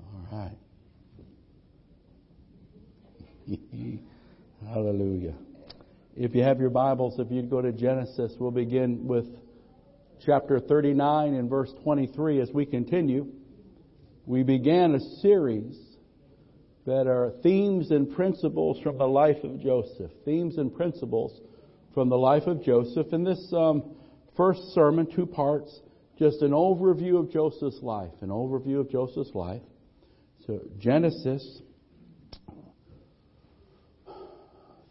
All right. Hallelujah. If you have your Bibles, if you'd go to Genesis, we'll begin with chapter 39 and verse 23 as we continue. We began a series that are themes and principles from the life of Joseph. Themes and principles from the life of Joseph. In this um, first sermon, two parts, just an overview of Joseph's life. An overview of Joseph's life. So, Genesis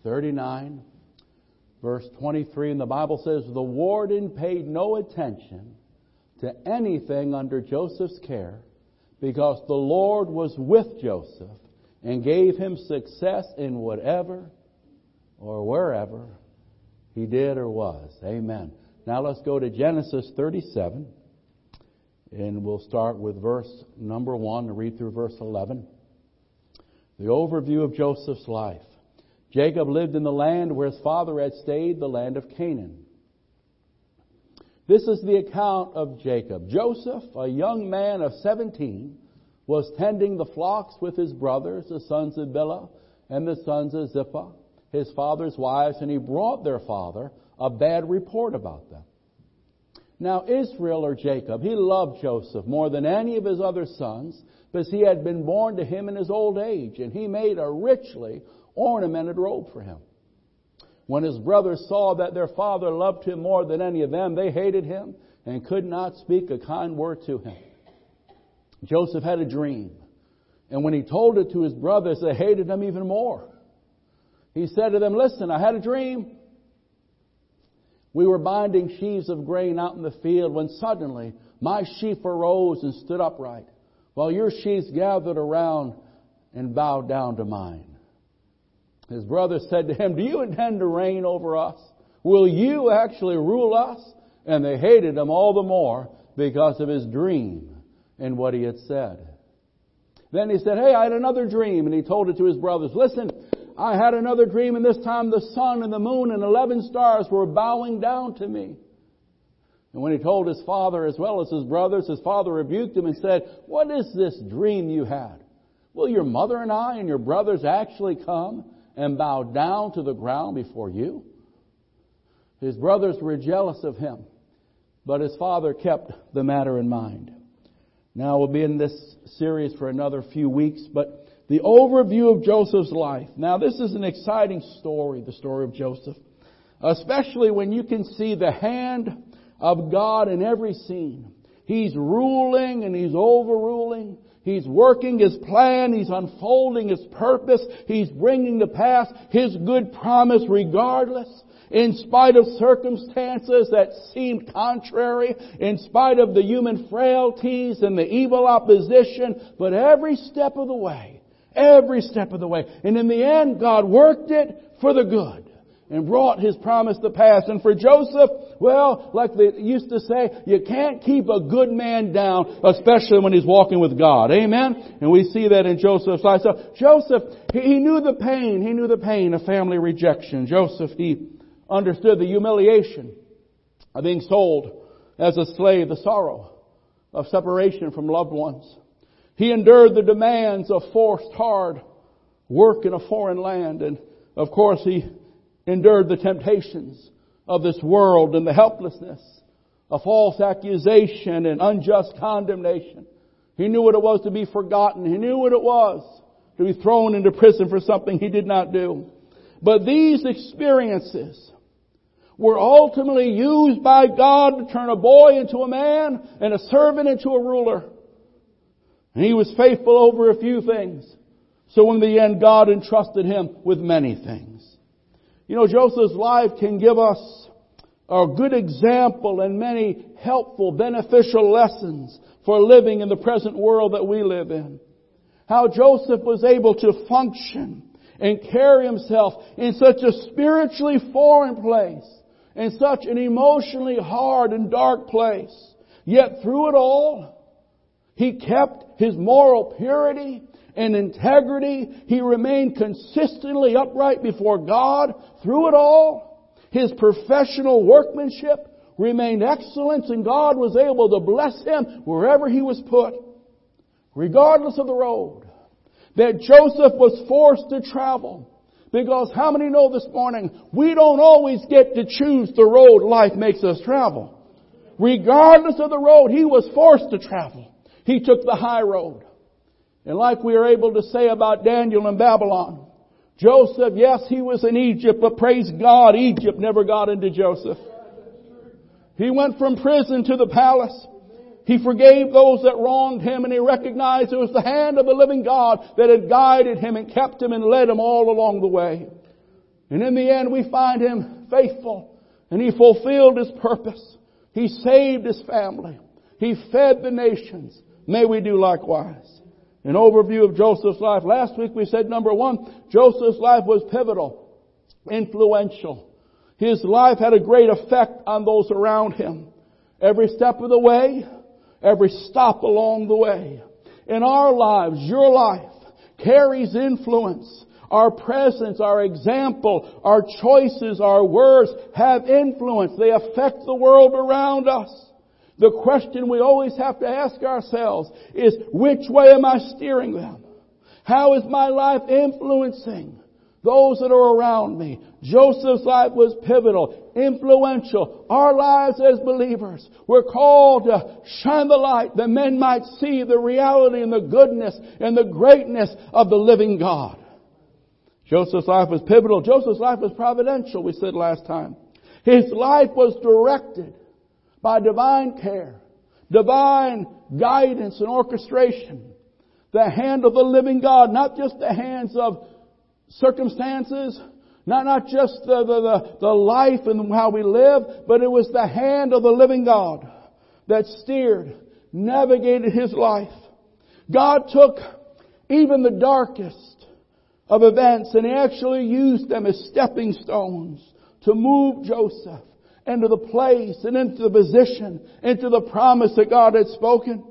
39, verse 23, and the Bible says, The warden paid no attention to anything under Joseph's care because the Lord was with Joseph and gave him success in whatever or wherever he did or was. Amen. Now let's go to Genesis 37 and we'll start with verse number 1 and read through verse 11. The overview of Joseph's life. Jacob lived in the land where his father had stayed, the land of Canaan. This is the account of Jacob. Joseph, a young man of 17, was tending the flocks with his brothers, the sons of Bilhah and the sons of Zilpah, his father's wives, and he brought their father a bad report about them. Now Israel or Jacob, he loved Joseph more than any of his other sons because he had been born to him in his old age and he made a richly ornamented robe for him. When his brothers saw that their father loved him more than any of them, they hated him and could not speak a kind word to him. Joseph had a dream. And when he told it to his brothers, they hated him even more. He said to them, listen, I had a dream. We were binding sheaves of grain out in the field when suddenly my sheaf arose and stood upright, while your sheaves gathered around and bowed down to mine. His brothers said to him, Do you intend to reign over us? Will you actually rule us? And they hated him all the more because of his dream and what he had said. Then he said, Hey, I had another dream. And he told it to his brothers. Listen, I had another dream, and this time the sun and the moon and eleven stars were bowing down to me. And when he told his father as well as his brothers, his father rebuked him and said, What is this dream you had? Will your mother and I and your brothers actually come and bow down to the ground before you? His brothers were jealous of him, but his father kept the matter in mind. Now we'll be in this series for another few weeks, but the overview of Joseph's life. Now this is an exciting story, the story of Joseph. Especially when you can see the hand of God in every scene. He's ruling and He's overruling. He's working His plan. He's unfolding His purpose. He's bringing to pass His good promise regardless in spite of circumstances that seemed contrary, in spite of the human frailties and the evil opposition, but every step of the way, every step of the way. And in the end, God worked it for the good and brought His promise to pass. And for Joseph, well, like they used to say, you can't keep a good man down, especially when he's walking with God. Amen? And we see that in Joseph's life. So Joseph, he, knew the pain. He knew the pain of family rejection. Joseph, he understood the humiliation of being sold as a slave, the sorrow of separation from loved ones. He endured the demands of forced hard work in a foreign land and of course he endured the temptations of this world and the helplessness of false accusation and unjust condemnation. He knew what it was to be forgotten. He knew what it was to be thrown into prison for something he did not do. But these experiences were ultimately used by God to turn a boy into a man and a servant into a ruler. And he was faithful over a few things. So in the end, God entrusted him with many things. You know, Joseph's life can give us a good example and many helpful, beneficial lessons for living in the present world that we live in. How Joseph was able to function and carry himself in such a spiritually foreign place in such an emotionally hard and dark place. Yet through it all, he kept his moral purity and integrity. He remained consistently upright before God through it all. His professional workmanship remained excellent and God was able to bless him wherever he was put, regardless of the road. That Joseph was forced to travel. Because how many know this morning, we don't always get to choose the road life makes us travel. Regardless of the road, he was forced to travel. He took the high road. And like we are able to say about Daniel in Babylon, Joseph, yes, he was in Egypt, but praise God, Egypt never got into Joseph. He went from prison to the palace. He forgave those that wronged him and he recognized it was the hand of the living God that had guided him and kept him and led him all along the way. And in the end we find him faithful and he fulfilled his purpose. He saved his family. He fed the nations. May we do likewise. An overview of Joseph's life. Last week we said number one, Joseph's life was pivotal, influential. His life had a great effect on those around him. Every step of the way, every stop along the way. In our lives, your life carries influence. Our presence, our example, our choices, our words have influence. They affect the world around us. The question we always have to ask ourselves is, which way am I steering them? How is my life influencing those that are around me? Joseph's life was pivotal, influential. Our lives as believers, we're called to shine the light that men might see the reality and the goodness and the greatness of the living God. Joseph's life was pivotal. Joseph's life was providential, we said last time. His life was directed by divine care, divine guidance and orchestration. The hand of the living God, not just the hands of circumstances, not, not just the, the, the, the life and how we live, but it was the hand of the living God that steered, navigated his life. God took even the darkest of events and he actually used them as stepping stones to move Joseph into the place and into the position, into the promise that God had spoken.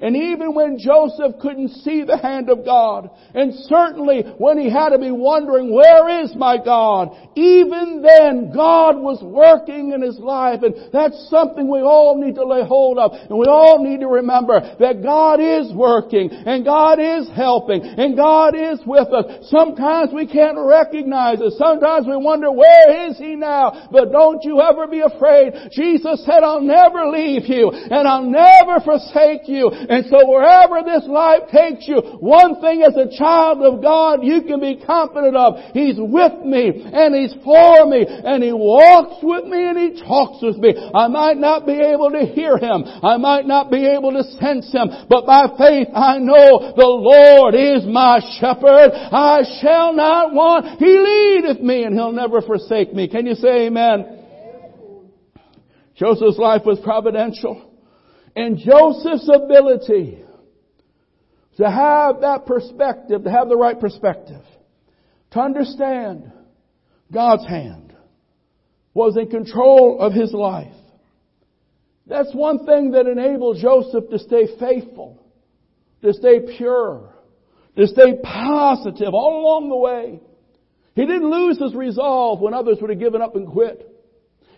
And even when Joseph couldn't see the hand of God, and certainly when he had to be wondering, where is my God? Even then, God was working in his life, and that's something we all need to lay hold of, and we all need to remember that God is working, and God is helping, and God is with us. Sometimes we can't recognize it. Sometimes we wonder, where is he now? But don't you ever be afraid. Jesus said, I'll never leave you, and I'll never forsake you. And so wherever this life takes you, one thing as a child of God you can be confident of, He's with me and He's for me and He walks with me and He talks with me. I might not be able to hear Him. I might not be able to sense Him, but by faith I know the Lord is my shepherd. I shall not want. He leadeth me and He'll never forsake me. Can you say amen? Joseph's life was providential. And Joseph's ability to have that perspective, to have the right perspective, to understand God's hand was in control of his life. That's one thing that enabled Joseph to stay faithful, to stay pure, to stay positive all along the way. He didn't lose his resolve when others would have given up and quit.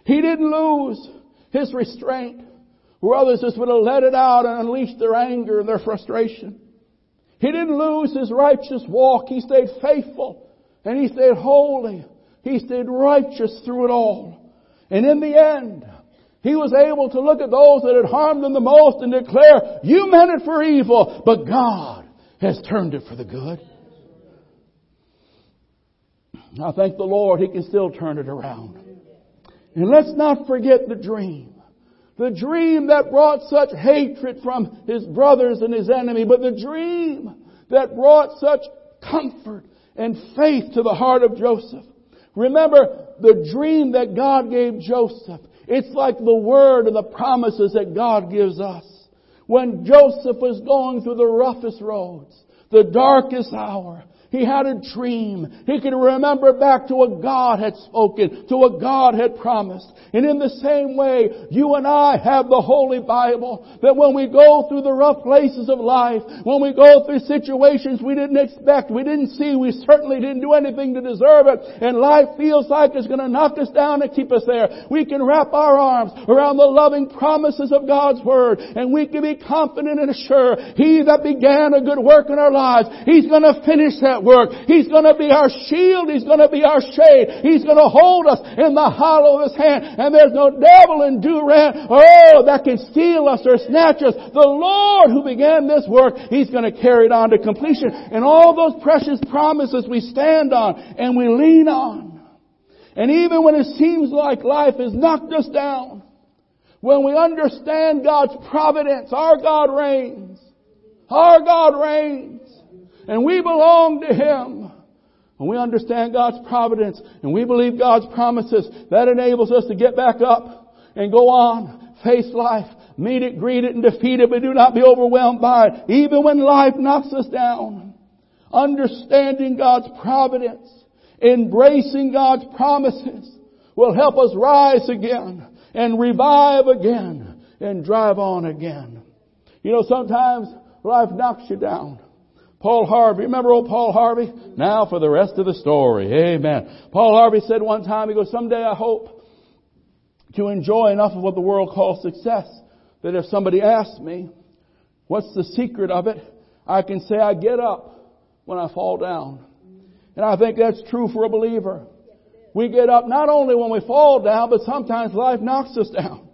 He didn't lose his restraint where others just would have let it out and unleashed their anger and their frustration. He didn't lose his righteous walk. He stayed faithful and he stayed holy. He stayed righteous through it all. And in the end, he was able to look at those that had harmed him the most and declare, you meant it for evil, but God has turned it for the good. I thank the Lord he can still turn it around. And let's not forget the dream. The dream that brought such hatred from his brothers and his enemy, but the dream that brought such comfort and faith to the heart of Joseph. Remember the dream that God gave Joseph. It's like the word and the promises that God gives us. When Joseph was going through the roughest roads, the darkest hour, He had a dream. He could remember back to what God had spoken, to what God had promised. And in the same way, you and I have the Holy Bible that when we go through the rough places of life, when we go through situations we didn't expect, we didn't see, we certainly didn't do anything to deserve it, and life feels like it's going to knock us down and keep us there, we can wrap our arms around the loving promises of God's Word, and we can be confident and assured, He that began a good work in our lives, He's going to finish that work. He's going to be our shield. He's going to be our shade. He's going to hold us in the hollow of His hand. And there's no devil in Durant, oh, that can steal us or snatch us. The Lord who began this work, He's going to carry it on to completion. And all those precious promises we stand on and we lean on. And even when it seems like life has knocked us down, when we understand God's providence, our God reigns. Our God reigns and we belong to Him. And we understand God's providence and we believe God's promises. That enables us to get back up and go on, face life, meet it, greet it, and defeat it, but do not be overwhelmed by it. Even when life knocks us down. Understanding God's providence, embracing God's promises will help us rise again and revive again and drive on again. You know, sometimes life knocks you down. Paul Harvey, remember old Paul Harvey? Now for the rest of the story. Amen. Paul Harvey said one time, he goes, someday I hope to enjoy enough of what the world calls success that if somebody asks me, what's the secret of it? I can say I get up when I fall down. And I think that's true for a believer. We get up not only when we fall down, but sometimes life knocks us down.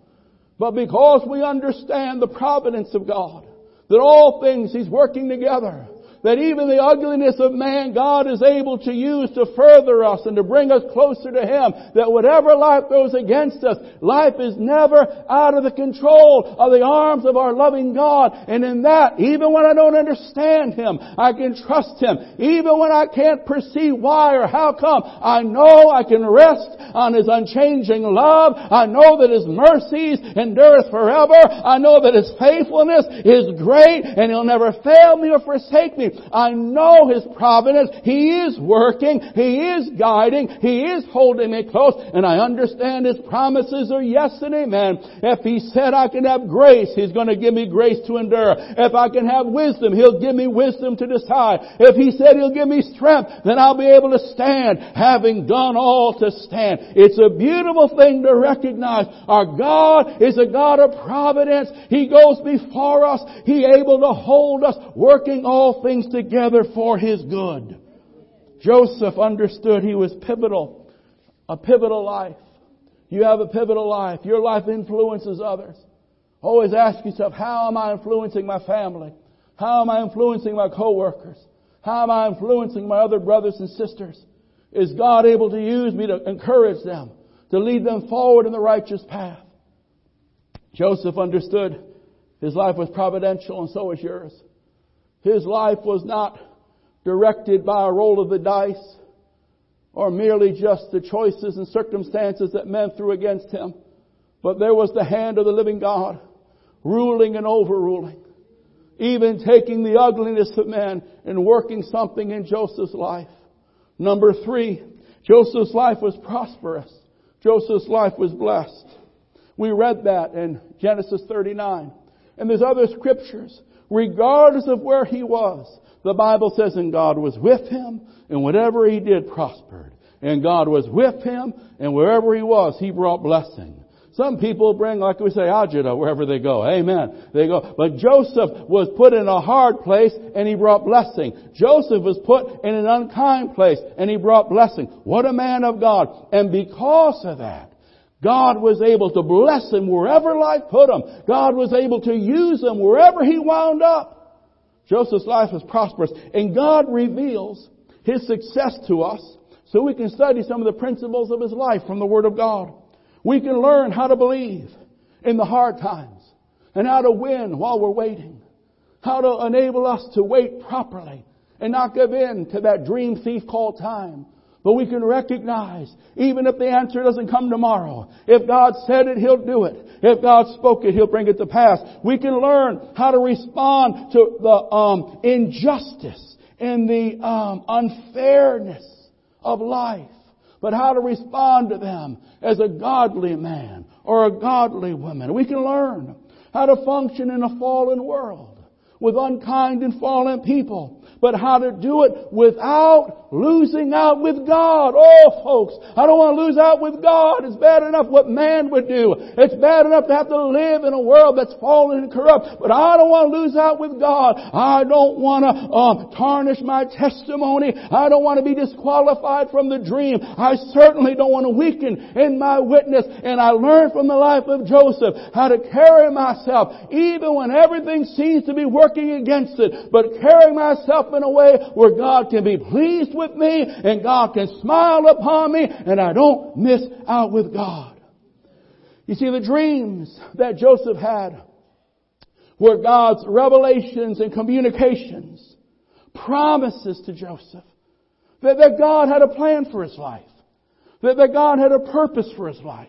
But because we understand the providence of God, that all things He's working together that even the ugliness of man God is able to use to further us and to bring us closer to Him. That whatever life throws against us, life is never out of the control of the arms of our loving God. And in that, even when I don't understand Him, I can trust Him. Even when I can't perceive why or how come, I know I can rest on His unchanging love. I know that His mercies endureth forever. I know that His faithfulness is great and He'll never fail me or forsake me. I know His providence. He is working. He is guiding. He is holding me close. And I understand His promises are yes and amen. If He said I can have grace, He's going to give me grace to endure. If I can have wisdom, He'll give me wisdom to decide. If He said He'll give me strength, then I'll be able to stand, having done all to stand. It's a beautiful thing to recognize. Our God is a God of providence. He goes before us. He able to hold us, working all things things together for his good. Joseph understood he was pivotal, a pivotal life. You have a pivotal life. Your life influences others. Always ask yourself, how am I influencing my family? How am I influencing my coworkers? How am I influencing my other brothers and sisters? Is God able to use me to encourage them, to lead them forward in the righteous path? Joseph understood his life was providential and so is yours. His life was not directed by a roll of the dice or merely just the choices and circumstances that men threw against him, but there was the hand of the living God ruling and overruling, even taking the ugliness of men and working something in Joseph's life. Number three, Joseph's life was prosperous. Joseph's life was blessed. We read that in Genesis 39. And there's other scriptures regardless of where he was. The Bible says, and God was with him, and whatever he did prospered. And God was with him, and wherever he was, he brought blessing. Some people bring, like we say, agita wherever they go. Amen. They go. But Joseph was put in a hard place and he brought blessing. Joseph was put in an unkind place and he brought blessing. What a man of God. And because of that, God was able to bless him wherever life put him. God was able to use him wherever he wound up. Joseph's life was prosperous. And God reveals his success to us so we can study some of the principles of his life from the Word of God. We can learn how to believe in the hard times and how to win while we're waiting. How to enable us to wait properly and not give in to that dream thief called time but we can recognize, even if the answer doesn't come tomorrow, if God said it, He'll do it. If God spoke it, He'll bring it to pass. We can learn how to respond to the um, injustice in the um, unfairness of life, but how to respond to them as a godly man or a godly woman. We can learn how to function in a fallen world with unkind and fallen people but how to do it without losing out with God. Oh, folks, I don't want to lose out with God. It's bad enough what man would do. It's bad enough to have to live in a world that's fallen and corrupt, but I don't want to lose out with God. I don't want to uh, tarnish my testimony. I don't want to be disqualified from the dream. I certainly don't want to weaken in my witness. And I learned from the life of Joseph how to carry myself even when everything seems to be working against it, but carry myself in a way where God can be pleased with me and God can smile upon me and I don't miss out with God. You see, the dreams that Joseph had were God's revelations and communications, promises to Joseph that, that God had a plan for his life, that, that God had a purpose for his life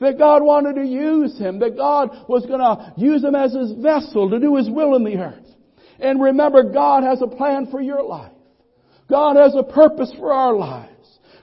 that God wanted to use him, that God was going to use him as his vessel to do his will in the earth. And remember, God has a plan for your life. God has a purpose for our lives.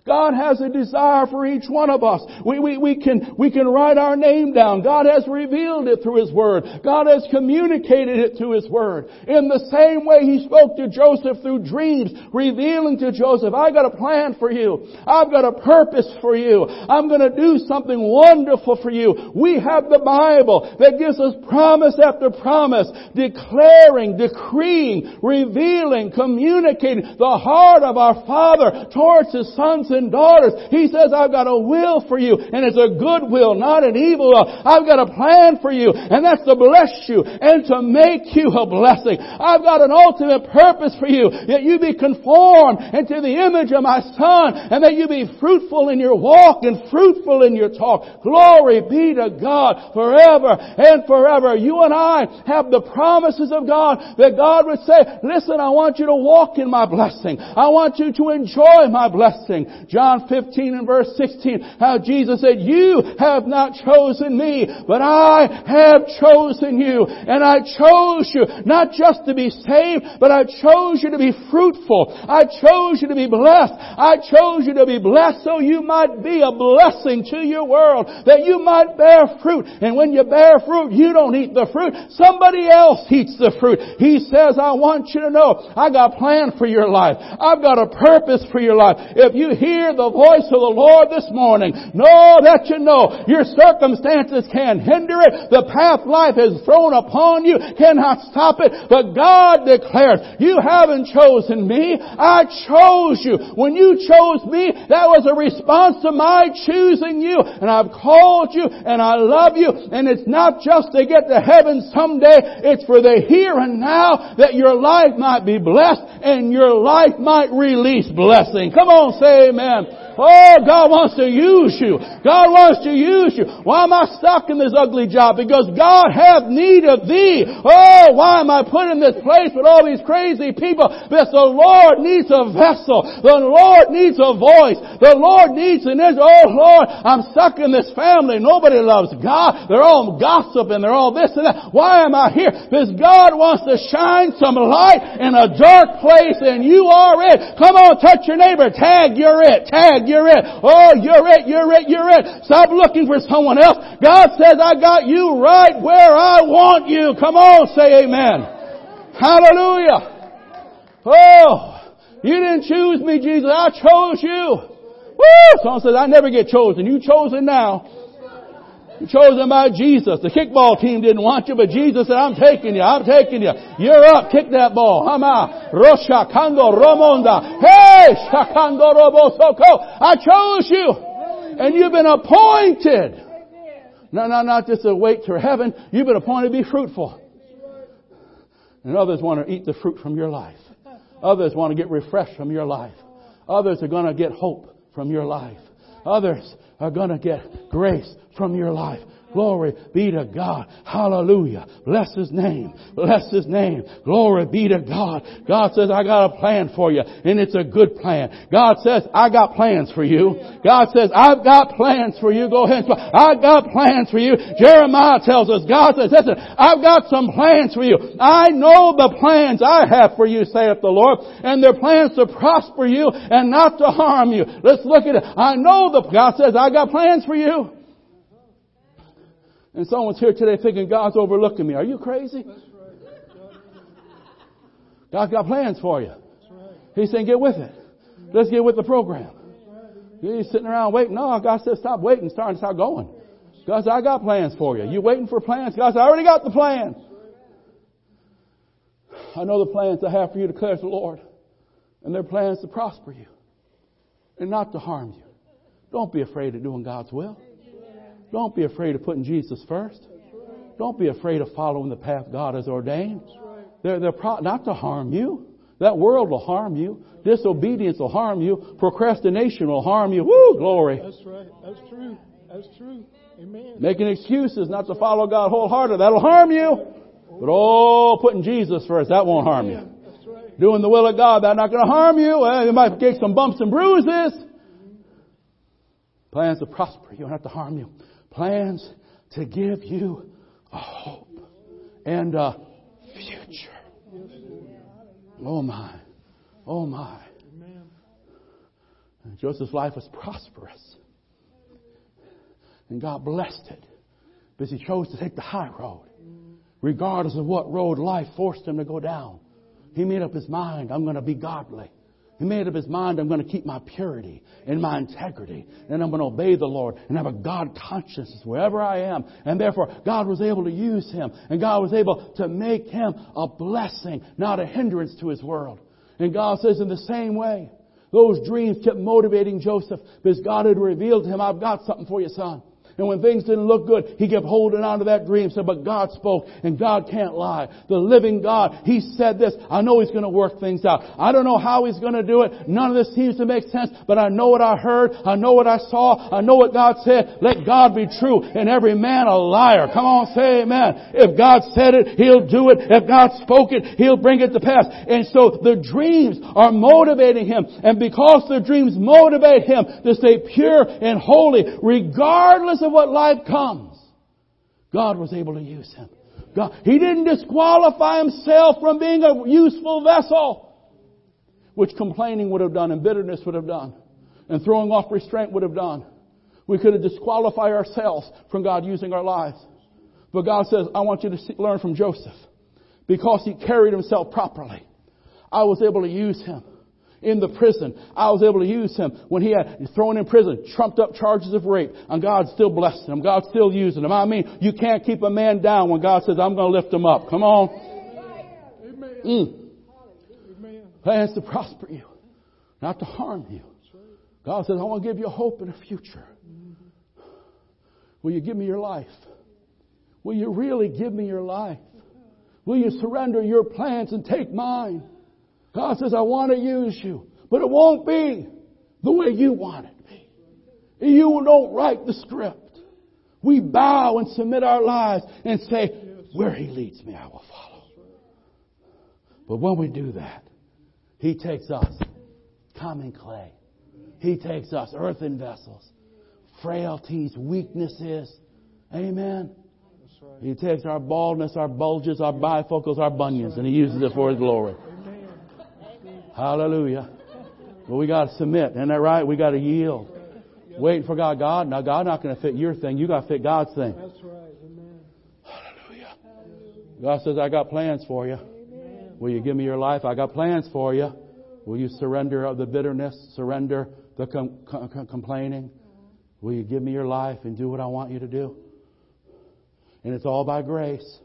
God has a desire for each one of us. We, we, we, can, we can write our name down. God has revealed it through His Word. God has communicated it through His Word. In the same way He spoke to Joseph through dreams, revealing to Joseph, I got a plan for you. I've got a purpose for you. I'm going to do something wonderful for you. We have the Bible that gives us promise after promise, declaring, decreeing, revealing, communicating the heart of our Father towards His sons and daughters. He says, I've got a will for you, and it's a good will, not an evil will. I've got a plan for you, and that's to bless you and to make you a blessing. I've got an ultimate purpose for you, that you be conformed into the image of my Son, and that you be fruitful in your walk and fruitful in your talk. Glory be to God forever and forever. You and I have the promises of God that God would say, listen, I want you to walk in my blessing. I want you to enjoy my blessing. John 15 and verse 16, how Jesus said, you have not chosen me, but I have chosen you. And I chose you not just to be saved, but I chose you to be fruitful. I chose you to be blessed. I chose you to be blessed so you might be a blessing to your world, that you might bear fruit. And when you bear fruit, you don't eat the fruit. Somebody else eats the fruit. He says, I want you to know, I got a plan for your life. I've got a purpose for your life. If you hear the voice of the Lord this morning, know that you know your circumstances can't hinder it. The path life has thrown upon you cannot stop it. But God declares, you haven't chosen me. I chose you. When you chose me, that was a response to my choosing you. And I've called you and I love you. And it's not just to get to heaven someday. It's for the here and now that your life might be blessed and your life might release blessing. Come on, say amen. Amen. Oh, God wants to use you. God wants to use you. Why am I stuck in this ugly job? Because God hath need of thee. Oh, why am I put in this place with all these crazy people? Because the Lord needs a vessel. The Lord needs a voice. The Lord needs an answer. Oh Lord, I'm stuck in this family. Nobody loves God. They're all gossiping. They're all this and that. Why am I here? Because God wants to shine some light in a dark place and you are it. Come on, touch your neighbor. Tag, you're it. Tag, you're it. Oh, you're it, you're it, you're it. Stop looking for someone else. God says, I got you right where I want you. Come on, say amen. Hallelujah. Oh, you didn't choose me, Jesus. I chose you. Woo! Someone says, I never get chosen. You chosen now. Chosen by Jesus. The kickball team didn't want you, but Jesus said, I'm taking you. I'm taking you. You're up. Kick that ball. Hama. Rosha Kando Romonda. Hey! Shakando Robosoko. I chose you. And you've been appointed. No, no, not just to wait for heaven. You've been appointed to be fruitful. And others want to eat the fruit from your life. Others want to get refreshed from your life. Others are going to get hope from your life. Others are going to get grace from your life. Glory be to God. Hallelujah. Bless His name. Bless His name. Glory be to God. God says, I got a plan for you, and it's a good plan. God says, I got plans for you. God says, I've got plans for you. Go ahead. I've got plans for you. Jeremiah tells us, God says, listen, I've got some plans for you. I know the plans I have for you, saith the Lord, and they're plans to prosper you and not to harm you. Let's look at it. I know the, God says, I got plans for you. And someone's here today thinking God's overlooking me. Are you crazy? God's got plans for you. He's saying, get with it. Let's get with the program. You're sitting around waiting. No, God says, stop waiting. Start, and start going. God says, I got plans for you. You waiting for plans? God says, I already got the plans. I know the plans I have for you, declares the Lord. And they're plans to prosper you and not to harm you. Don't be afraid of doing God's will. Don't be afraid of putting Jesus first. Don't be afraid of following the path God has ordained. They're, they're pro- not to harm you. That world will harm you. Disobedience will harm you. Procrastination will harm you. Woo, glory. That's right. That's true. That's true. Amen. Making excuses not to follow God wholeheartedly. That'll harm you. But oh, putting Jesus first, that won't harm you. Right. Doing the will of God, that's not going to harm you. Well, you might get some bumps and bruises. Plans to prosper you, not have to harm you. Plans to give you a hope and a future. Oh my. Oh my. Amen. Joseph's life was prosperous. And God blessed it because he chose to take the high road. Regardless of what road life forced him to go down. He made up his mind, I'm going to be godly. He made up his mind, I'm going to keep my purity and my integrity, and I'm going to obey the Lord and have a God consciousness wherever I am. And therefore, God was able to use him, and God was able to make him a blessing, not a hindrance to his world. And God says in the same way, those dreams kept motivating Joseph because God had revealed to him, I've got something for you, son. And when things didn't look good, he kept holding on to that dream. Said, but God spoke and God can't lie. The living God, he said this. I know he's going to work things out. I don't know how he's going to do it. None of this seems to make sense, but I know what I heard. I know what I saw. I know what God said. Let God be true and every man a liar. Come on, say amen. If God said it, he'll do it. If God spoke it, he'll bring it to pass. And so the dreams are motivating him. And because the dreams motivate him to stay pure and holy, regardless of what life comes, God was able to use him. God, he didn't disqualify himself from being a useful vessel, which complaining would have done and bitterness would have done and throwing off restraint would have done. We could have disqualified ourselves from God using our lives. But God says, I want you to see, learn from Joseph. Because he carried himself properly, I was able to use him in the prison. I was able to use him when he had thrown in prison, trumped up charges of rape, and God still blessed him. God still using him. I mean, you can't keep a man down when God says, I'm going to lift him up. Come on. Amen. Mm. Plans to prosper you, not to harm you. God says, I want to give you hope and a future. Will you give me your life? Will you really give me your life? Will you surrender your plans and take mine? God says, I want to use you, but it won't be the way you want it to be. You don't write the script. We bow and submit our lives and say, where He leads me, I will follow. But when we do that, He takes us, common clay. He takes us, earthen vessels, frailties, weaknesses. Amen. He takes our baldness, our bulges, our bifocals, our bunions, and He uses it for His glory. Hallelujah. But we got to submit. Isn't that right? We got to yield. Waiting for God. God, now God not going to fit your thing. You got to fit God's thing. That's right. Amen. Hallelujah. God says, I got plans for you. Will you give me your life? I got plans for you. Will you surrender of the bitterness, surrender the com- com- complaining? Will you give me your life and do what I want you to do? And it's all by grace.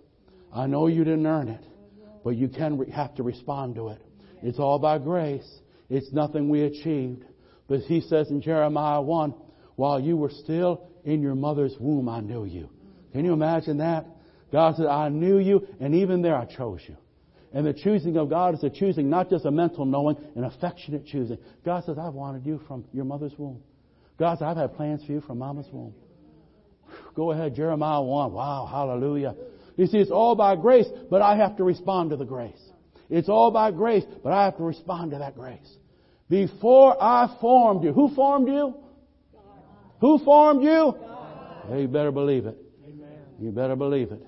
I know you didn't earn it, but you can re- have to respond to it. It's all by grace. It's nothing we achieved. But he says in Jeremiah 1, while you were still in your mother's womb, I knew you. Can you imagine that? God said, I knew you, and even there I chose you. And the choosing of God is a choosing, not just a mental knowing, an affectionate choosing. God says, I've wanted you from your mother's womb. God says, I've had plans for you from mama's womb. Go ahead, Jeremiah 1. Wow, hallelujah. You see, it's all by grace, but I have to respond to the grace. It's all by grace, but I have to respond to that grace. Before I formed you, who formed you? Who formed you? Yeah, you better believe it. You better believe it.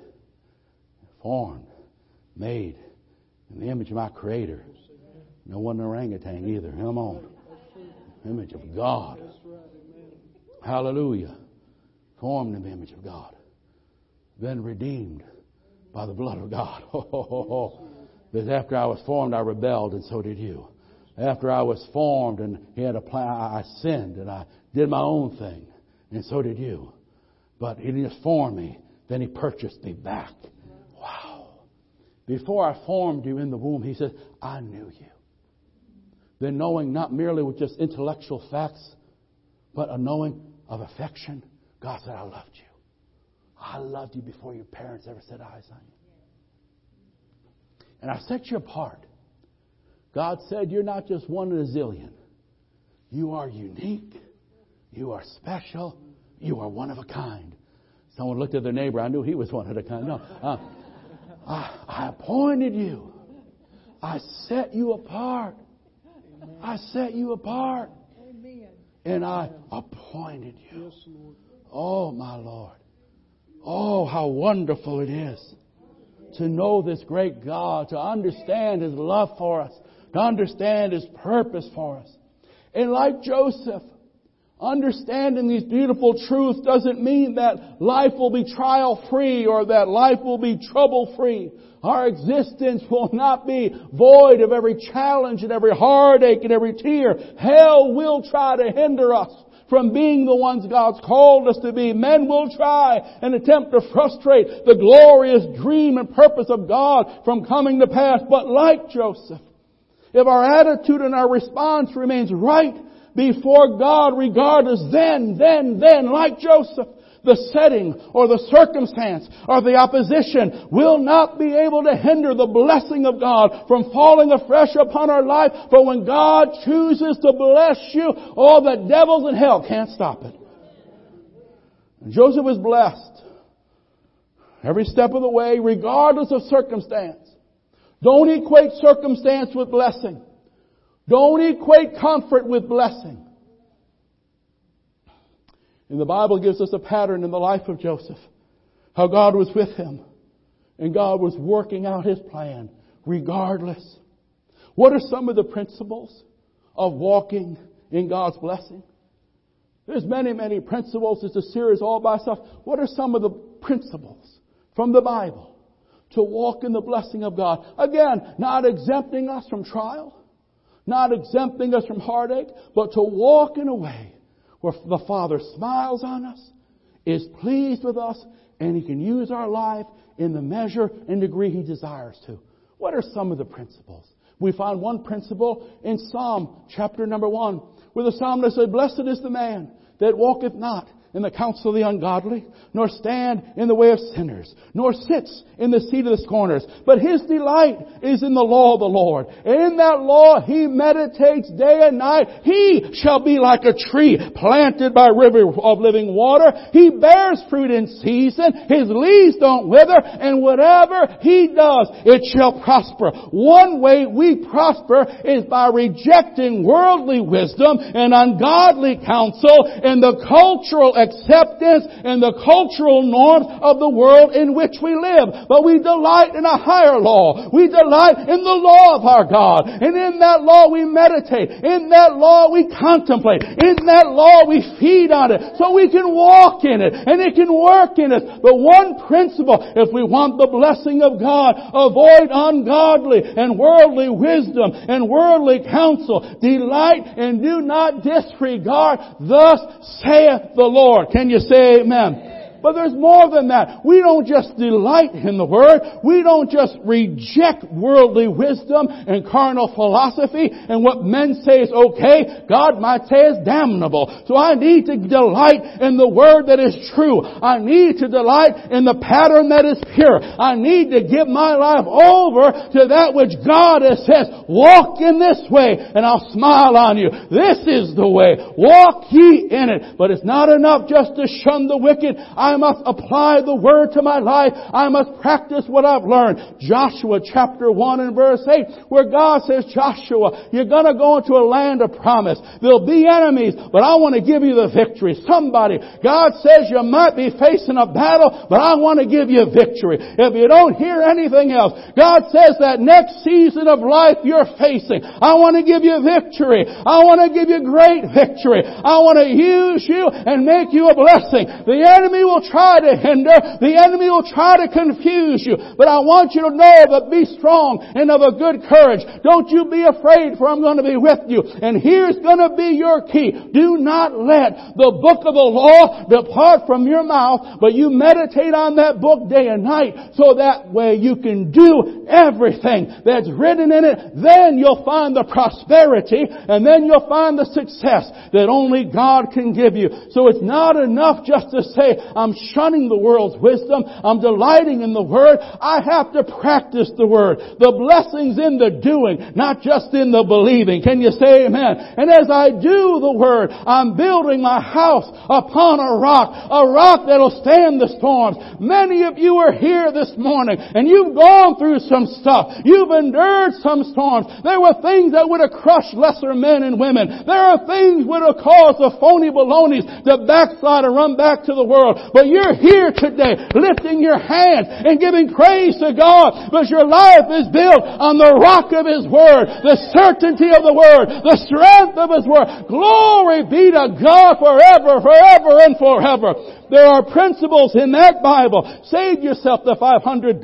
Formed, made in the image of my Creator. No one orangutan either. Come on. Image of God. Hallelujah. Formed in the image of God. Been redeemed by the blood of God. Because after I was formed, I rebelled, and so did you. After I was formed and he had a plan, I sinned and I did my own thing, and so did you. But he didn't just form me, then he purchased me back. Wow. Before I formed you in the womb, he said, I knew you. Then knowing not merely with just intellectual facts, but a knowing of affection, God said, I loved you. I loved you before your parents ever set eyes on you. And I set you apart. God said, You're not just one in a zillion. You are unique. You are special. You are one of a kind. Someone looked at their neighbor. I knew he was one of a kind. No. Uh, I, I appointed you. I set you apart. I set you apart. And I appointed you. Oh, my Lord. Oh, how wonderful it is to know this great God, to understand His love for us, to understand His purpose for us. And like Joseph, understanding these beautiful truths doesn't mean that life will be trial free or that life will be trouble free. Our existence will not be void of every challenge and every heartache and every tear. Hell will try to hinder us from being the ones God's called us to be. Men will try and attempt to frustrate the glorious dream and purpose of God from coming to pass. But like Joseph, if our attitude and our response remains right before God, regardless, then, then, then, like Joseph, the setting or the circumstance or the opposition will not be able to hinder the blessing of God from falling afresh upon our life. For when God chooses to bless you, all the devils in hell can't stop it. And Joseph was blessed every step of the way, regardless of circumstance. Don't equate circumstance with blessing. Don't equate comfort with blessing. And the Bible gives us a pattern in the life of Joseph. How God was with him. And God was working out his plan regardless. What are some of the principles of walking in God's blessing? There's many, many principles. It's a series all by itself. What are some of the principles from the Bible to walk in the blessing of God? Again, not exempting us from trial, not exempting us from heartache, but to walk in a way where the Father smiles on us, is pleased with us, and He can use our life in the measure and degree He desires to. What are some of the principles? We find one principle in Psalm chapter number one, where the psalmist said, Blessed is the man that walketh not in the counsel of the ungodly, nor stand in the way of sinners, nor sits in the seat of the scorners. But his delight is in the law of the Lord. In that law he meditates day and night. He shall be like a tree planted by river of living water. He bears fruit in season. His leaves don't wither. And whatever he does, it shall prosper. One way we prosper is by rejecting worldly wisdom and ungodly counsel and the cultural acceptance and the cultural norms of the world in which we live. But we delight in a higher law. We delight in the law of our God. And in that law we meditate. In that law we contemplate. In that law we feed on it. So we can walk in it and it can work in us. But one principle, if we want the blessing of God, avoid ungodly and worldly wisdom and worldly counsel. Delight and do not disregard. Thus saith the Lord. Can you say amen? But there's more than that. We don't just delight in the Word. We don't just reject worldly wisdom and carnal philosophy and what men say is okay. God might say is damnable. So I need to delight in the Word that is true. I need to delight in the pattern that is pure. I need to give my life over to that which God has said. Walk in this way and I'll smile on you. This is the way. Walk ye in it. But it's not enough just to shun the wicked. I I must apply the Word to my life. I must practice what I've learned. Joshua chapter 1 and verse 8, where God says, Joshua, you're gonna go into a land of promise. There'll be enemies, but I want to give you the victory. Somebody, God says you might be facing a battle, but I want to give you victory. If you don't hear anything else, God says that next season of life you're facing, I want to give you victory. I want to give you great victory. I want to use you and make you a blessing. The enemy will try to hinder. The enemy will try to confuse you. But I want you to know that be strong and of a good courage. Don't you be afraid for I'm going to be with you. And here's going to be your key. Do not let the book of the law depart from your mouth, but you meditate on that book day and night so that way you can do everything that's written in it. Then you'll find the prosperity and then you'll find the success that only God can give you. So it's not enough just to say, I'm shunning the world's wisdom. I'm delighting in the Word. I have to practice the Word. The blessings in the doing, not just in the believing. Can you say amen? And as I do the Word, I'm building my house upon a rock, a rock that'll stand the storms. Many of you are here this morning and you've gone through some stuff. You've endured some storms. There were things that would have crushed lesser men and women. There are things would have caused the phony balonies to backslide and run back to the world. But you're here today lifting your hands and giving praise to God because your life is built on the rock of His Word, the certainty of the Word, the strength of His Word. Glory be to God forever, forever and forever. There are principles in that Bible. Save yourself the $500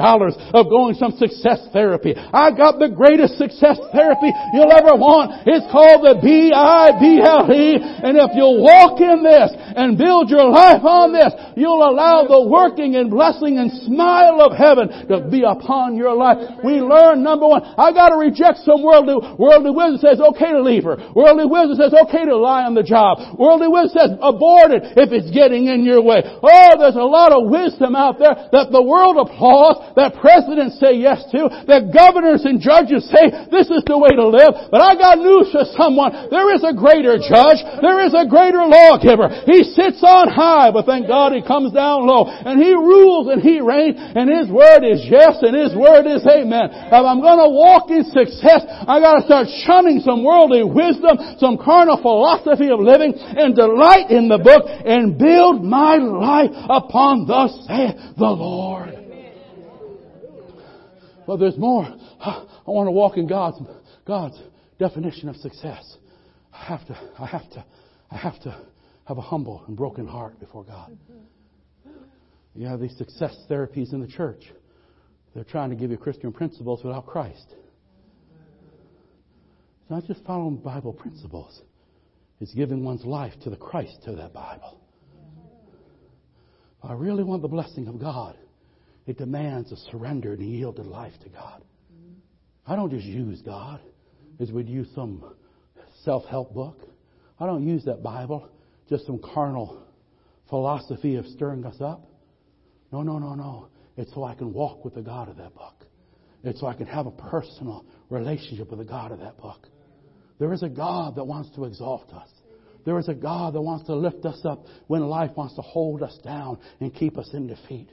of going some success therapy. I got the greatest success therapy you'll ever want. It's called the B-I-B-L-E. And if you'll walk in this and build your life on this, you'll allow the working and blessing and smile of heaven to be upon your life. We learn number one, I gotta reject some worldly, worldly wisdom says okay to leave her. Worldly wisdom says okay to lie on the job. Worldly wisdom says abort it if it's getting in your way. Oh, there's a lot of wisdom out there that the world applauds, that presidents say yes to, that governors and judges say this is the way to live. But I got news for someone. There is a greater judge. There is a greater lawgiver. He sits on high, but thank God he comes down low. And he rules and he reigns, and his word is yes, and his word is amen. If I'm gonna walk in success, I gotta start shunning some worldly wisdom, some carnal philosophy of living, and delight in the book, and build my life upon thus saith the Lord. But there's more. I want to walk in God's, God's definition of success. I have to, I have to, I have to have a humble and broken heart before God. You have these success therapies in the church. They're trying to give you Christian principles without Christ. It's not just following Bible principles. It's giving one's life to the Christ to that Bible. If I really want the blessing of God, it demands a surrendered and yielded life to God. I don't just use God as we'd use some self help book. I don't use that Bible just some carnal philosophy of stirring us up. No, no, no, no. It's so I can walk with the God of that book. It's so I can have a personal relationship with the God of that book. There is a God that wants to exalt us. There is a God that wants to lift us up when life wants to hold us down and keep us in defeat.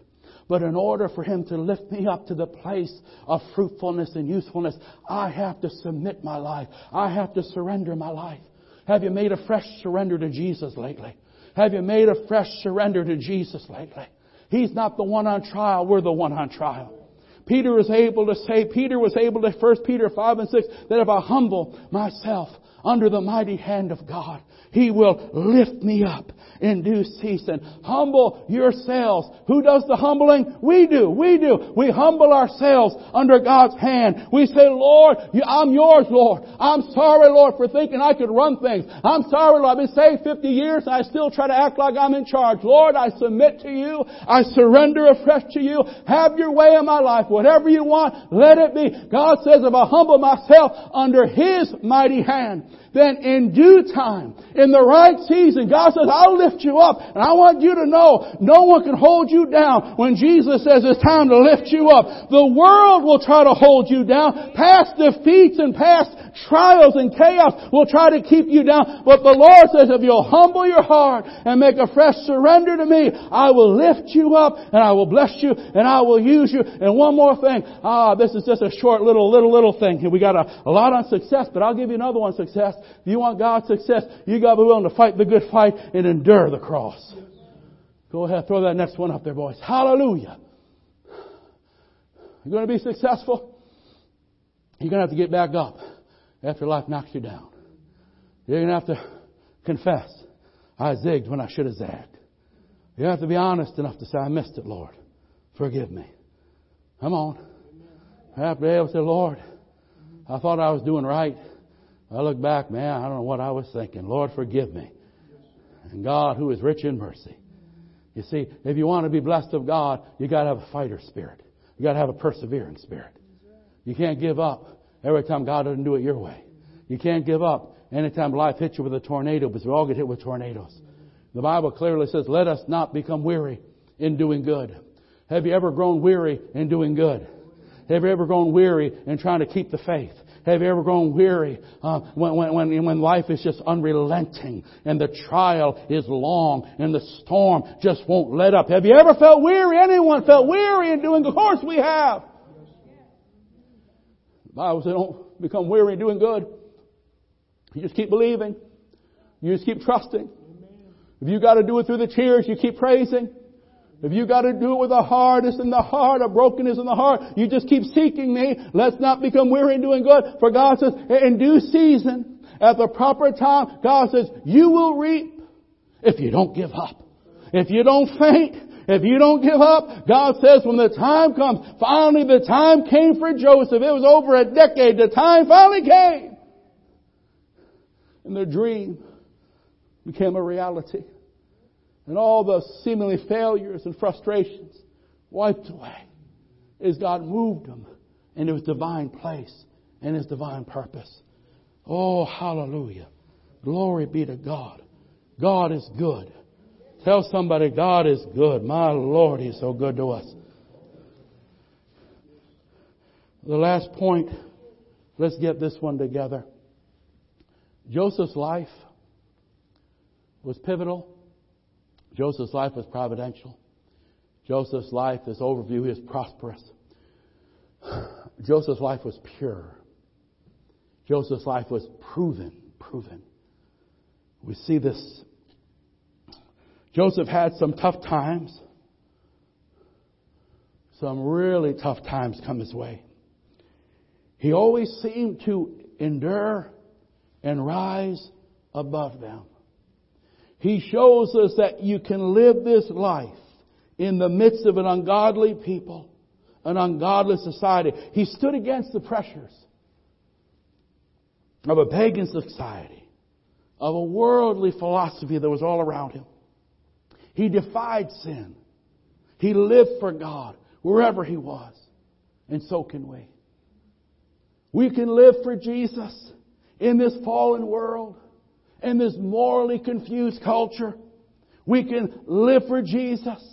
But in order for Him to lift me up to the place of fruitfulness and usefulness, I have to submit my life. I have to surrender my life. Have you made a fresh surrender to Jesus lately? Have you made a fresh surrender to Jesus lately? He's not the one on trial, we're the one on trial. Peter was able to say, Peter was able to, 1 Peter 5 and 6, that if I humble myself under the mighty hand of God, He will lift me up in due season. Humble yourselves. Who does the humbling? We do. We do. We humble ourselves under God's hand. We say, Lord, I'm yours, Lord. I'm sorry, Lord, for thinking I could run things. I'm sorry, Lord. I've been saved 50 years and I still try to act like I'm in charge. Lord, I submit to you. I surrender afresh to you. Have your way in my life. Whatever you want, let it be. God says if I humble myself under His mighty hand, then in due time, in the right season, God says, I'll lift you up. And I want you to know, no one can hold you down when Jesus says it's time to lift you up. The world will try to hold you down. Past defeats and past trials and chaos will try to keep you down. But the Lord says, if you'll humble your heart and make a fresh surrender to me, I will lift you up and I will bless you and I will use you. And one more thing. Ah, this is just a short little, little, little thing. We got a, a lot on success, but I'll give you another one success. If you want God's success, you gotta be willing to fight the good fight and endure the cross. Go ahead, throw that next one up there, boys. Hallelujah. You're going to be successful. You're going to have to get back up after life knocks you down. You're going to have to confess, I zigged when I should have zagged. You have to be honest enough to say, I missed it, Lord. Forgive me. Come on. I have to be able to say, Lord, I thought I was doing right. I look back, man, I don't know what I was thinking. Lord, forgive me. And God, who is rich in mercy. You see, if you want to be blessed of God, you got to have a fighter spirit. You got to have a persevering spirit. You can't give up every time God doesn't do it your way. You can't give up anytime life hits you with a tornado, because we all get hit with tornadoes. The Bible clearly says, let us not become weary in doing good. Have you ever grown weary in doing good? Have you ever grown weary in trying to keep the faith? Have you ever grown weary uh, when, when, when life is just unrelenting and the trial is long and the storm just won't let up? Have you ever felt weary? Anyone felt weary in doing? Of course we have. Bible says don't become weary in doing good. You just keep believing. You just keep trusting. If you got to do it through the tears, you keep praising. If you got to do it with a hardness in the heart, a brokenness in the heart, you just keep seeking me. Let's not become weary in doing good. For God says, in due season, at the proper time, God says, you will reap if you don't give up. If you don't faint, if you don't give up, God says when the time comes, finally the time came for Joseph. It was over a decade. The time finally came. And the dream became a reality and all the seemingly failures and frustrations wiped away as God moved them into His divine place and His divine purpose. Oh, hallelujah. Glory be to God. God is good. Tell somebody God is good. My Lord, He's so good to us. The last point, let's get this one together. Joseph's life was pivotal Joseph's life was providential. Joseph's life, this overview, is prosperous. Joseph's life was pure. Joseph's life was proven, proven. We see this. Joseph had some tough times. Some really tough times come his way. He always seemed to endure and rise above them. He shows us that you can live this life in the midst of an ungodly people, an ungodly society. He stood against the pressures of a pagan society, of a worldly philosophy that was all around him. He defied sin. He lived for God wherever he was. And so can we. We can live for Jesus in this fallen world in this morally confused culture. We can live for Jesus.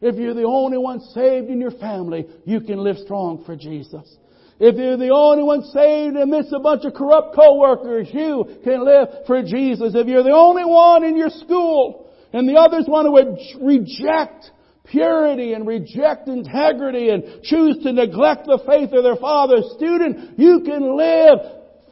If you're the only one saved in your family, you can live strong for Jesus. If you're the only one saved amidst a bunch of corrupt co-workers, you can live for Jesus. If you're the only one in your school and the others want to reject purity and reject integrity and choose to neglect the faith of their father. student, you can live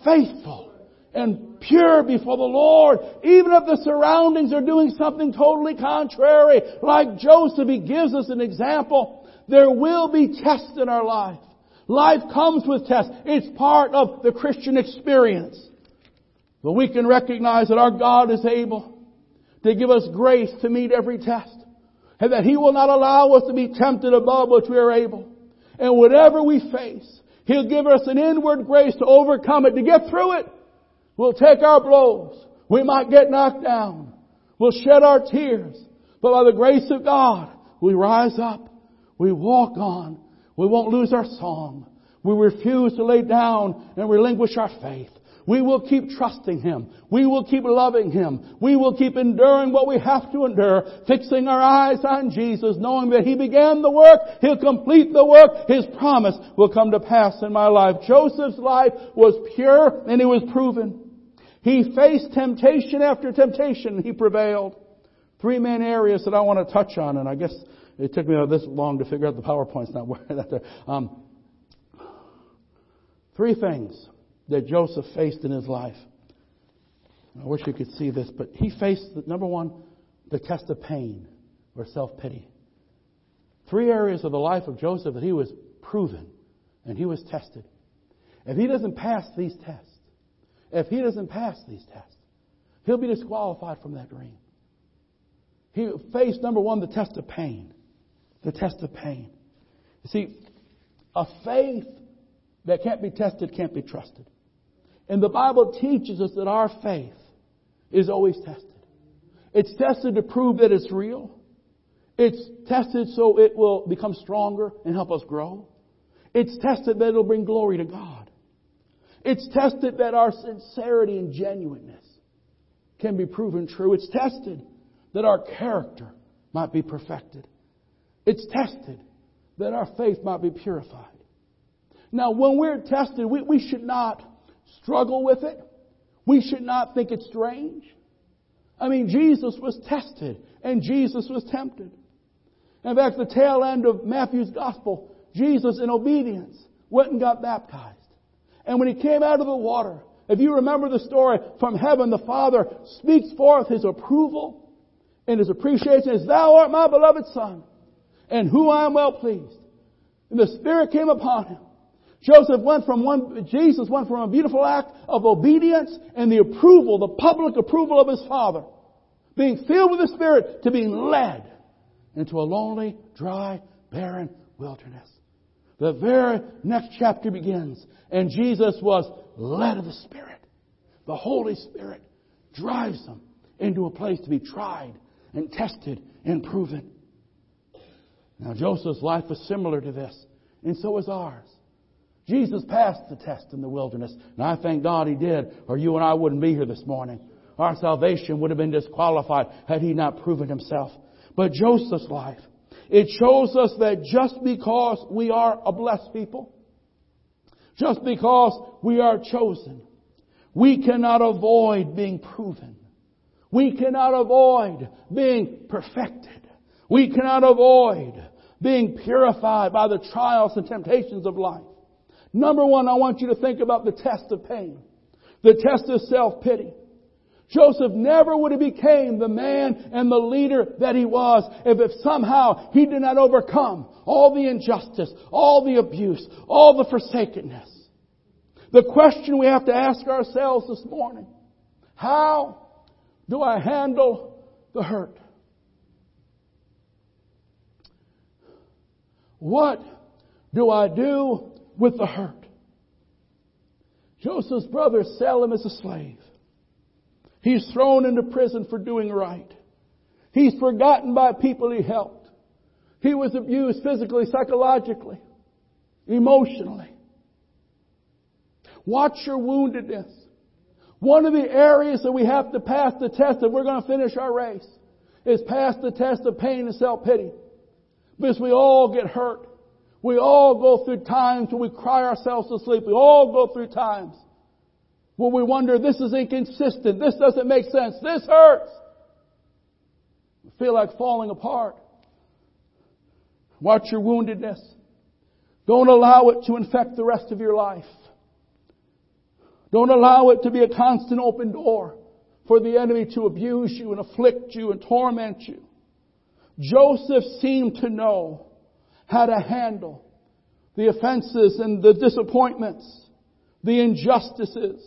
faithful and pure before the Lord, even if the surroundings are doing something totally contrary. Like Joseph, he gives us an example. There will be tests in our life. Life comes with tests. It's part of the Christian experience. But we can recognize that our God is able to give us grace to meet every test. And that He will not allow us to be tempted above which we are able. And whatever we face, He'll give us an inward grace to overcome it, to get through it. We'll take our blows. We might get knocked down. We'll shed our tears. But by the grace of God, we rise up. We walk on. We won't lose our song. We refuse to lay down and relinquish our faith. We will keep trusting Him. We will keep loving Him. We will keep enduring what we have to endure, fixing our eyes on Jesus, knowing that He began the work, He'll complete the work, His promise will come to pass in my life. Joseph's life was pure and it was proven. He faced temptation after temptation he prevailed. Three main areas that I want to touch on, and I guess it took me this long to figure out the PowerPoint's not working out there. Um, three things that Joseph faced in his life. I wish you could see this, but he faced, number one, the test of pain or self pity. Three areas of the life of Joseph that he was proven and he was tested. If he doesn't pass these tests, if he doesn't pass these tests, he'll be disqualified from that dream. He faced, number one, the test of pain. The test of pain. You see, a faith that can't be tested can't be trusted. And the Bible teaches us that our faith is always tested. It's tested to prove that it's real. It's tested so it will become stronger and help us grow. It's tested that it'll bring glory to God. It's tested that our sincerity and genuineness can be proven true. It's tested that our character might be perfected. It's tested that our faith might be purified. Now, when we're tested, we, we should not struggle with it. We should not think it strange. I mean, Jesus was tested and Jesus was tempted. In fact, the tail end of Matthew's gospel, Jesus, in obedience, went and got baptized. And when he came out of the water, if you remember the story from heaven, the Father speaks forth his approval and his appreciation as, Thou art my beloved Son, and who I am well pleased. And the Spirit came upon him. Joseph went from one, Jesus went from a beautiful act of obedience and the approval, the public approval of his father, being filled with the Spirit to being led into a lonely, dry, barren wilderness. The very next chapter begins, and Jesus was led of the Spirit. The Holy Spirit drives him into a place to be tried and tested and proven. Now, Joseph's life was similar to this, and so is ours. Jesus passed the test in the wilderness, and I thank God he did, or you and I wouldn't be here this morning. Our salvation would have been disqualified had he not proven himself. But Joseph's life, it shows us that just because we are a blessed people, just because we are chosen, we cannot avoid being proven. We cannot avoid being perfected. We cannot avoid being purified by the trials and temptations of life. Number one, I want you to think about the test of pain. The test of self-pity. Joseph never would have became the man and the leader that he was if, if somehow he did not overcome all the injustice, all the abuse, all the forsakenness. The question we have to ask ourselves this morning, how do I handle the hurt? What do I do with the hurt? Joseph's brothers sell him as a slave. He's thrown into prison for doing right. He's forgotten by people he helped. He was abused physically, psychologically, emotionally. Watch your woundedness. One of the areas that we have to pass the test if we're going to finish our race is pass the test of pain and self-pity. Because we all get hurt. We all go through times when we cry ourselves to sleep. We all go through times when we wonder, this is inconsistent, this doesn't make sense, this hurts. We feel like falling apart. Watch your woundedness. Don't allow it to infect the rest of your life. Don't allow it to be a constant open door for the enemy to abuse you and afflict you and torment you. Joseph seemed to know how to handle the offenses and the disappointments, the injustices,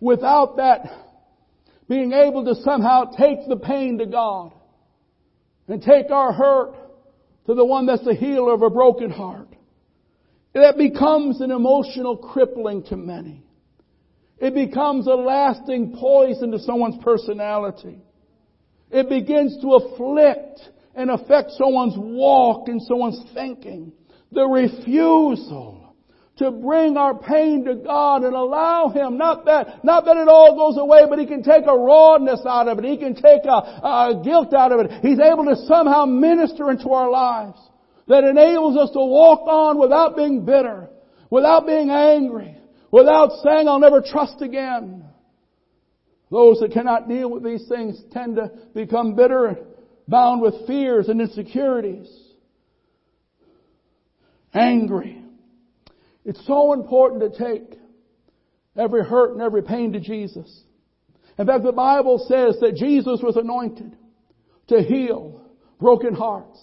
without that being able to somehow take the pain to God and take our hurt to the one that's the healer of a broken heart. That becomes an emotional crippling to many. It becomes a lasting poison to someone's personality. It begins to afflict and affect someone's walk and someone's thinking. The refusal to bring our pain to God and allow Him, not that, not that it all goes away, but He can take a rawness out of it. He can take a, a guilt out of it. He's able to somehow minister into our lives that enables us to walk on without being bitter, without being angry, without saying, I'll never trust again. Those that cannot deal with these things tend to become bitter, bound with fears and insecurities. Angry. It's so important to take every hurt and every pain to Jesus. In fact, the Bible says that Jesus was anointed to heal broken hearts.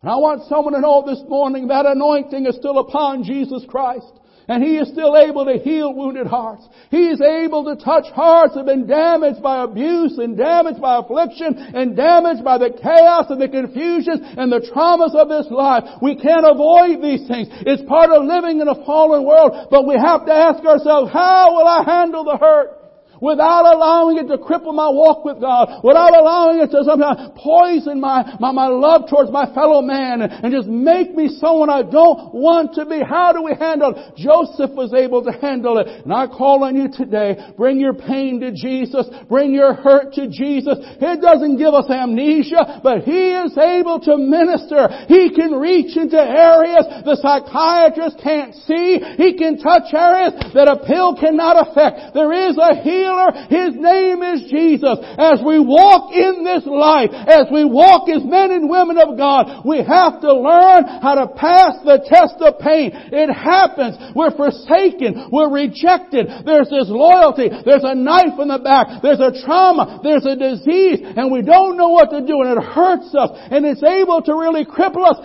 And I want someone to know this morning that anointing is still upon Jesus Christ. And He is still able to heal wounded hearts. He is able to touch hearts that have been damaged by abuse and damaged by affliction and damaged by the chaos and the confusion and the traumas of this life. We can't avoid these things. It's part of living in a fallen world, but we have to ask ourselves, how will I handle the hurt? Without allowing it to cripple my walk with God, without allowing it to somehow poison my, my, my love towards my fellow man and, just make me someone I don't want to be. How do we handle it? Joseph was able to handle it. And I call on you today, bring your pain to Jesus, bring your hurt to Jesus. It doesn't give us amnesia, but He is able to minister. He can reach into areas the psychiatrist can't see. He can touch areas that a pill cannot affect. There is a healer healer. His name is Jesus. As we walk in this life, as we walk as men and women of God, we have to learn how to pass the test of pain. It happens. We're forsaken. We're rejected. There's this loyalty. There's a knife in the back. There's a trauma. There's a disease. And we don't know what to do and it hurts us. And it's able to really cripple us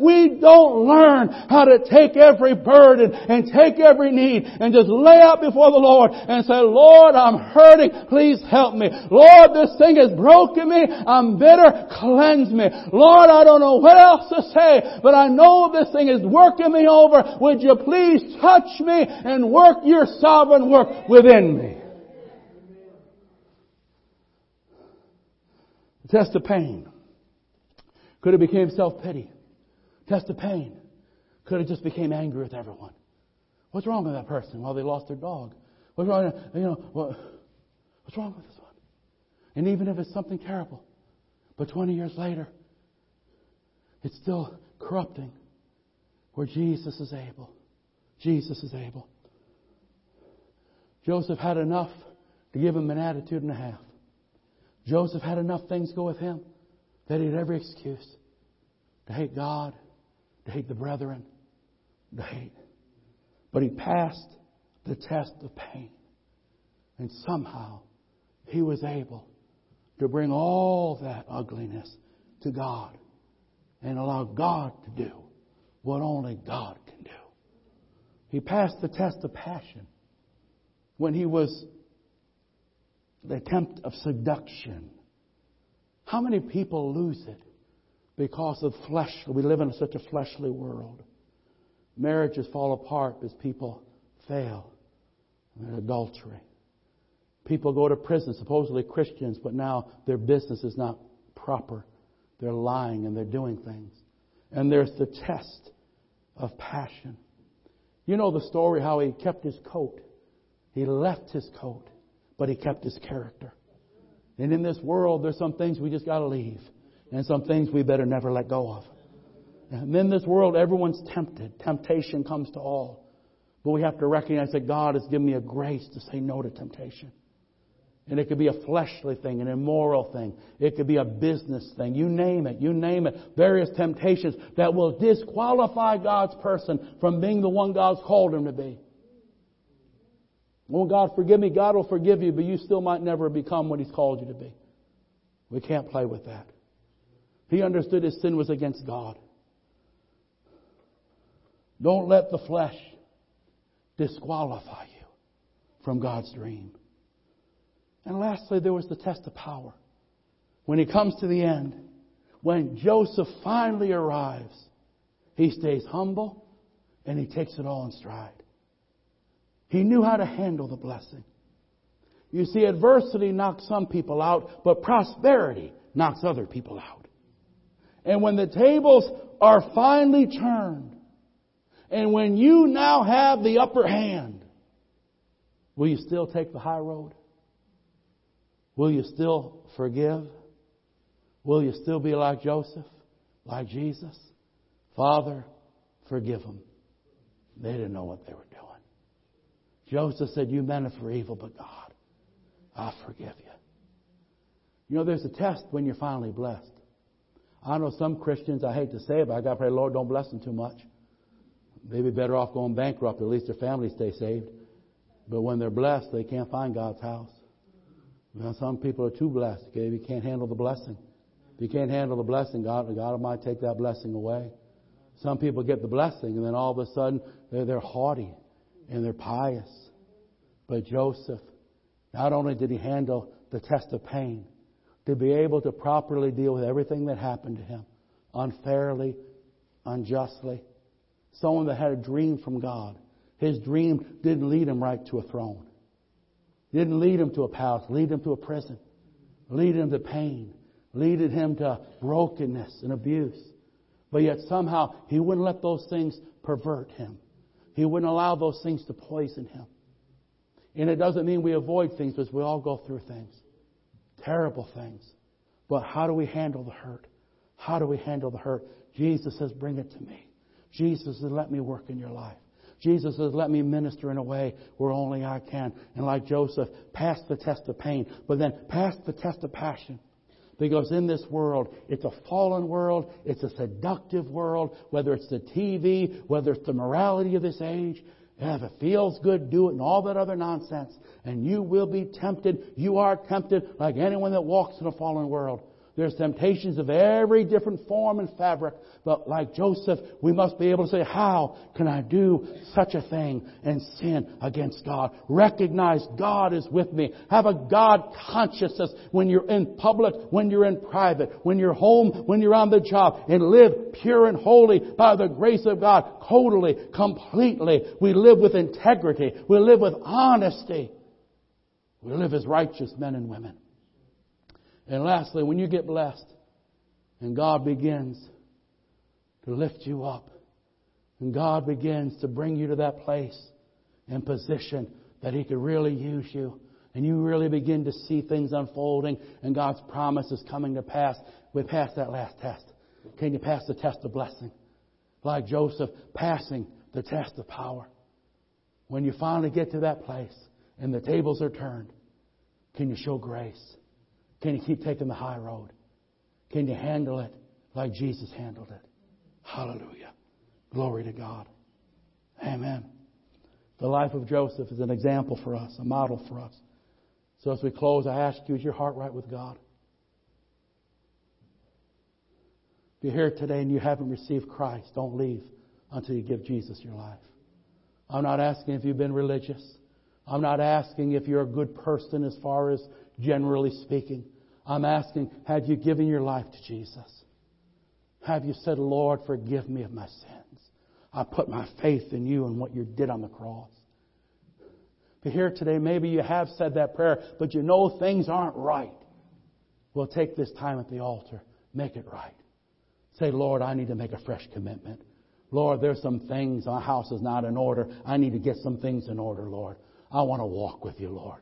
we don't learn how to take every burden and take every need and just lay out before the Lord and say, Lord, I'm hurting. Please help me. Lord, this thing has broken me. I'm bitter. Cleanse me. Lord, I don't know what else to say, but I know this thing is working me over. Would you please touch me and work your sovereign work within me? Test of pain. Could have became self-pity. Test of pain. Could have just became angry with everyone. What's wrong with that person? Well, they lost their dog. What's wrong? You know, what, what's wrong with this one? And even if it's something terrible, but 20 years later, it's still corrupting. Where Jesus is able. Jesus is able. Joseph had enough to give him an attitude and a half. Joseph had enough things go with him that he had every excuse to hate God, to hate the brethren, to hate. But he passed the test of pain. And somehow he was able to bring all that ugliness to God and allow God to do what only God can do. He passed the test of passion when he was the attempt of seduction. How many people lose it because of flesh? We live in such a fleshly world. Marriages fall apart as people fail in adultery. People go to prison, supposedly Christians, but now their business is not proper. They're lying and they're doing things. And there's the test of passion. You know the story how he kept his coat. He left his coat, but he kept his character. And in this world, there's some things we just gotta leave. And some things we better never let go of. And in this world, everyone's tempted. Temptation comes to all. But we have to recognize that God has given me a grace to say no to temptation. And it could be a fleshly thing, an immoral thing. It could be a business thing. You name it. You name it. Various temptations that will disqualify God's person from being the one God's called him to be. Oh, God, forgive me. God will forgive you, but you still might never become what He's called you to be. We can't play with that. He understood his sin was against God. Don't let the flesh disqualify you from God's dream. And lastly, there was the test of power. When he comes to the end, when Joseph finally arrives, he stays humble and he takes it all in stride. He knew how to handle the blessing. You see, adversity knocks some people out, but prosperity knocks other people out. And when the tables are finally turned, And when you now have the upper hand, will you still take the high road? Will you still forgive? Will you still be like Joseph, like Jesus? Father, forgive them. They didn't know what they were doing. Joseph said, You meant it for evil, but God, I forgive you. You know, there's a test when you're finally blessed. I know some Christians, I hate to say it, but I got to pray, Lord, don't bless them too much. They'd be better off going bankrupt. At least their family stay saved. But when they're blessed, they can't find God's house. Well, some people are too blessed. Okay, you can't handle the blessing. If you can't handle the blessing, God, God might take that blessing away. Some people get the blessing, and then all of a sudden they're, they're haughty and they're pious. But Joseph, not only did he handle the test of pain, to be able to properly deal with everything that happened to him, unfairly, unjustly, someone that had a dream from God. His dream didn't lead him right to a throne. Didn't lead him to a palace, lead him to a prison, lead him to pain, leaded him to brokenness and abuse. But yet somehow he wouldn't let those things pervert him. He wouldn't allow those things to poison him. And it doesn't mean we avoid things because we all go through things. Terrible things. But how do we handle the hurt? How do we handle the hurt? Jesus says, bring it to me. Jesus says, let me work in your life. Jesus says, let me minister in a way where only I can. And like Joseph, pass the test of pain, but then pass the test of passion. Because in this world, it's a fallen world, it's a seductive world, whether it's the TV, whether it's the morality of this age, if it feels good, do it, and all that other nonsense. And you will be tempted. You are tempted like anyone that walks in a fallen world. There's temptations of every different form and fabric. But like Joseph, we must be able to say, how can I do such a thing and sin against God? Recognize God is with me. Have a God consciousness when you're in public, when you're in private, when you're home, when you're on the job, and live pure and holy by the grace of God, totally, completely. We live with integrity. We live with honesty. We live as righteous men and women. And lastly, when you get blessed and God begins to lift you up and God begins to bring you to that place and position that He could really use you and you really begin to see things unfolding and God's promises coming to pass, we pass that last test. Can you pass the test of blessing? Like Joseph passing the test of power. When you finally get to that place and the tables are turned, can you show grace? Can you keep taking the high road? Can you handle it like Jesus handled it? Hallelujah. Glory to God. Amen. The life of Joseph is an example for us, a model for us. So as we close, I ask you, is your heart right with God? If you're here today and you haven't received Christ, don't leave until you give Jesus your life. I'm not asking if you've been religious. I'm not asking if you're a good person as far as generally speaking. I'm asking, have you given your life to Jesus? Have you said, Lord, forgive me of my sins? I put my faith in you and what you did on the cross. But here today, maybe you have said that prayer, but you know things aren't right. Well, take this time at the altar. Make it right. Say, Lord, I need to make a fresh commitment. Lord, there's some things, my house is not in order. I need to get some things in order, Lord. I want to walk with you, Lord.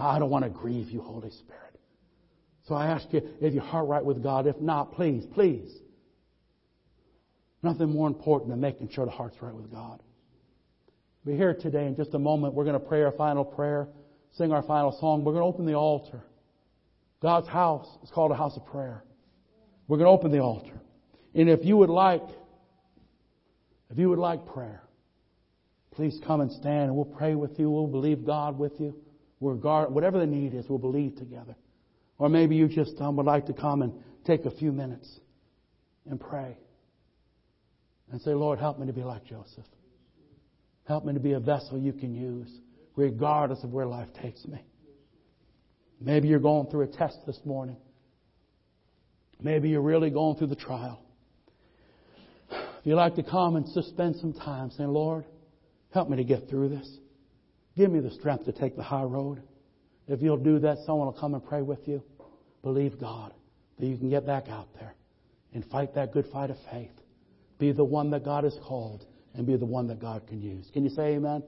Ah, I don't want to grieve you, Holy Spirit. So I ask you, if your heart right with God, if not, please, please. Nothing more important than making sure the heart's right with God. We're here today in just a moment. We're going to pray our final prayer, sing our final song. We're going to open the altar. God's house is called a house of prayer. We're going to open the altar. And if you would like, if you would like prayer, please come and stand and we'll pray with you. We'll believe God with you. We'll guard, whatever the need is, we'll believe together. Or maybe you just um, would like to come and take a few minutes and pray and say, Lord, help me to be like Joseph. Help me to be a vessel you can use, regardless of where life takes me. Maybe you're going through a test this morning. Maybe you're really going through the trial. If you'd like to come and spend some time saying, Lord, help me to get through this. Give me the strength to take the high road. If you'll do that, someone will come and pray with you. Believe God that you can get back out there and fight that good fight of faith. Be the one that God has called and be the one that God can use. Can you say amen?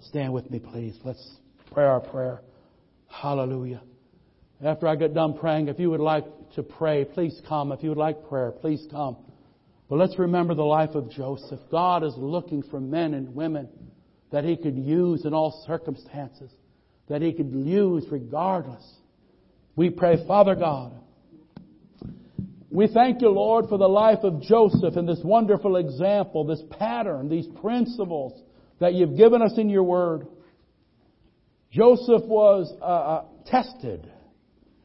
Stand with me, please. Let's pray our prayer. Hallelujah. After I get done praying, if you would like to pray, please come. If you would like prayer, please come. But let's remember the life of Joseph. God is looking for men and women that He could use in all circumstances, that He could use regardless. We pray, Father God, we thank you, Lord, for the life of Joseph and this wonderful example, this pattern, these principles that you've given us in your word. Joseph was uh, uh, tested,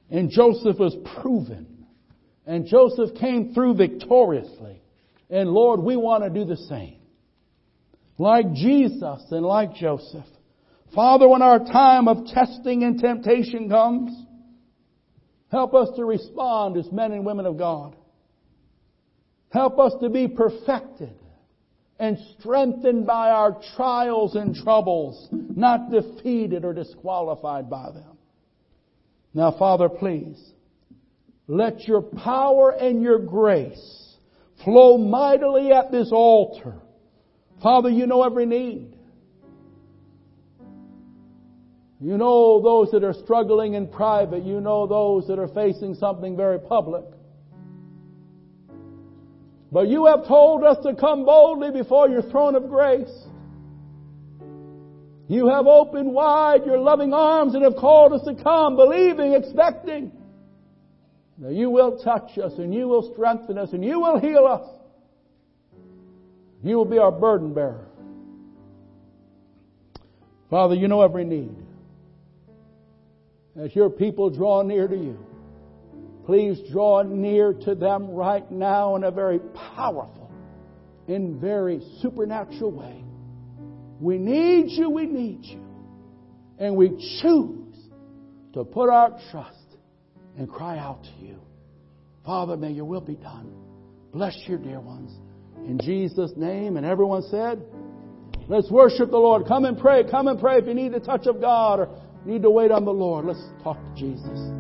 and Joseph was proven, and Joseph came through victoriously. And Lord, we want to do the same. Like Jesus and like Joseph. Father, when our time of testing and temptation comes, help us to respond as men and women of God. Help us to be perfected and strengthened by our trials and troubles, not defeated or disqualified by them. Now, Father, please, let your power and your grace flow mightily at this altar. Father, you know every need. You know those that are struggling in private. You know those that are facing something very public. But you have told us to come boldly before your throne of grace. You have opened wide your loving arms and have called us to come, believing, expecting. Now you will touch us and you will strengthen us and you will heal us. You will be our burden bearer. Father, you know every need. As your people draw near to you, please draw near to them right now in a very powerful, in very supernatural way. We need you, we need you. And we choose to put our trust and cry out to you. Father, may your will be done. Bless your dear ones. In Jesus' name. And everyone said, let's worship the Lord. Come and pray. Come and pray if you need the touch of God or need to wait on the Lord. Let's talk to Jesus.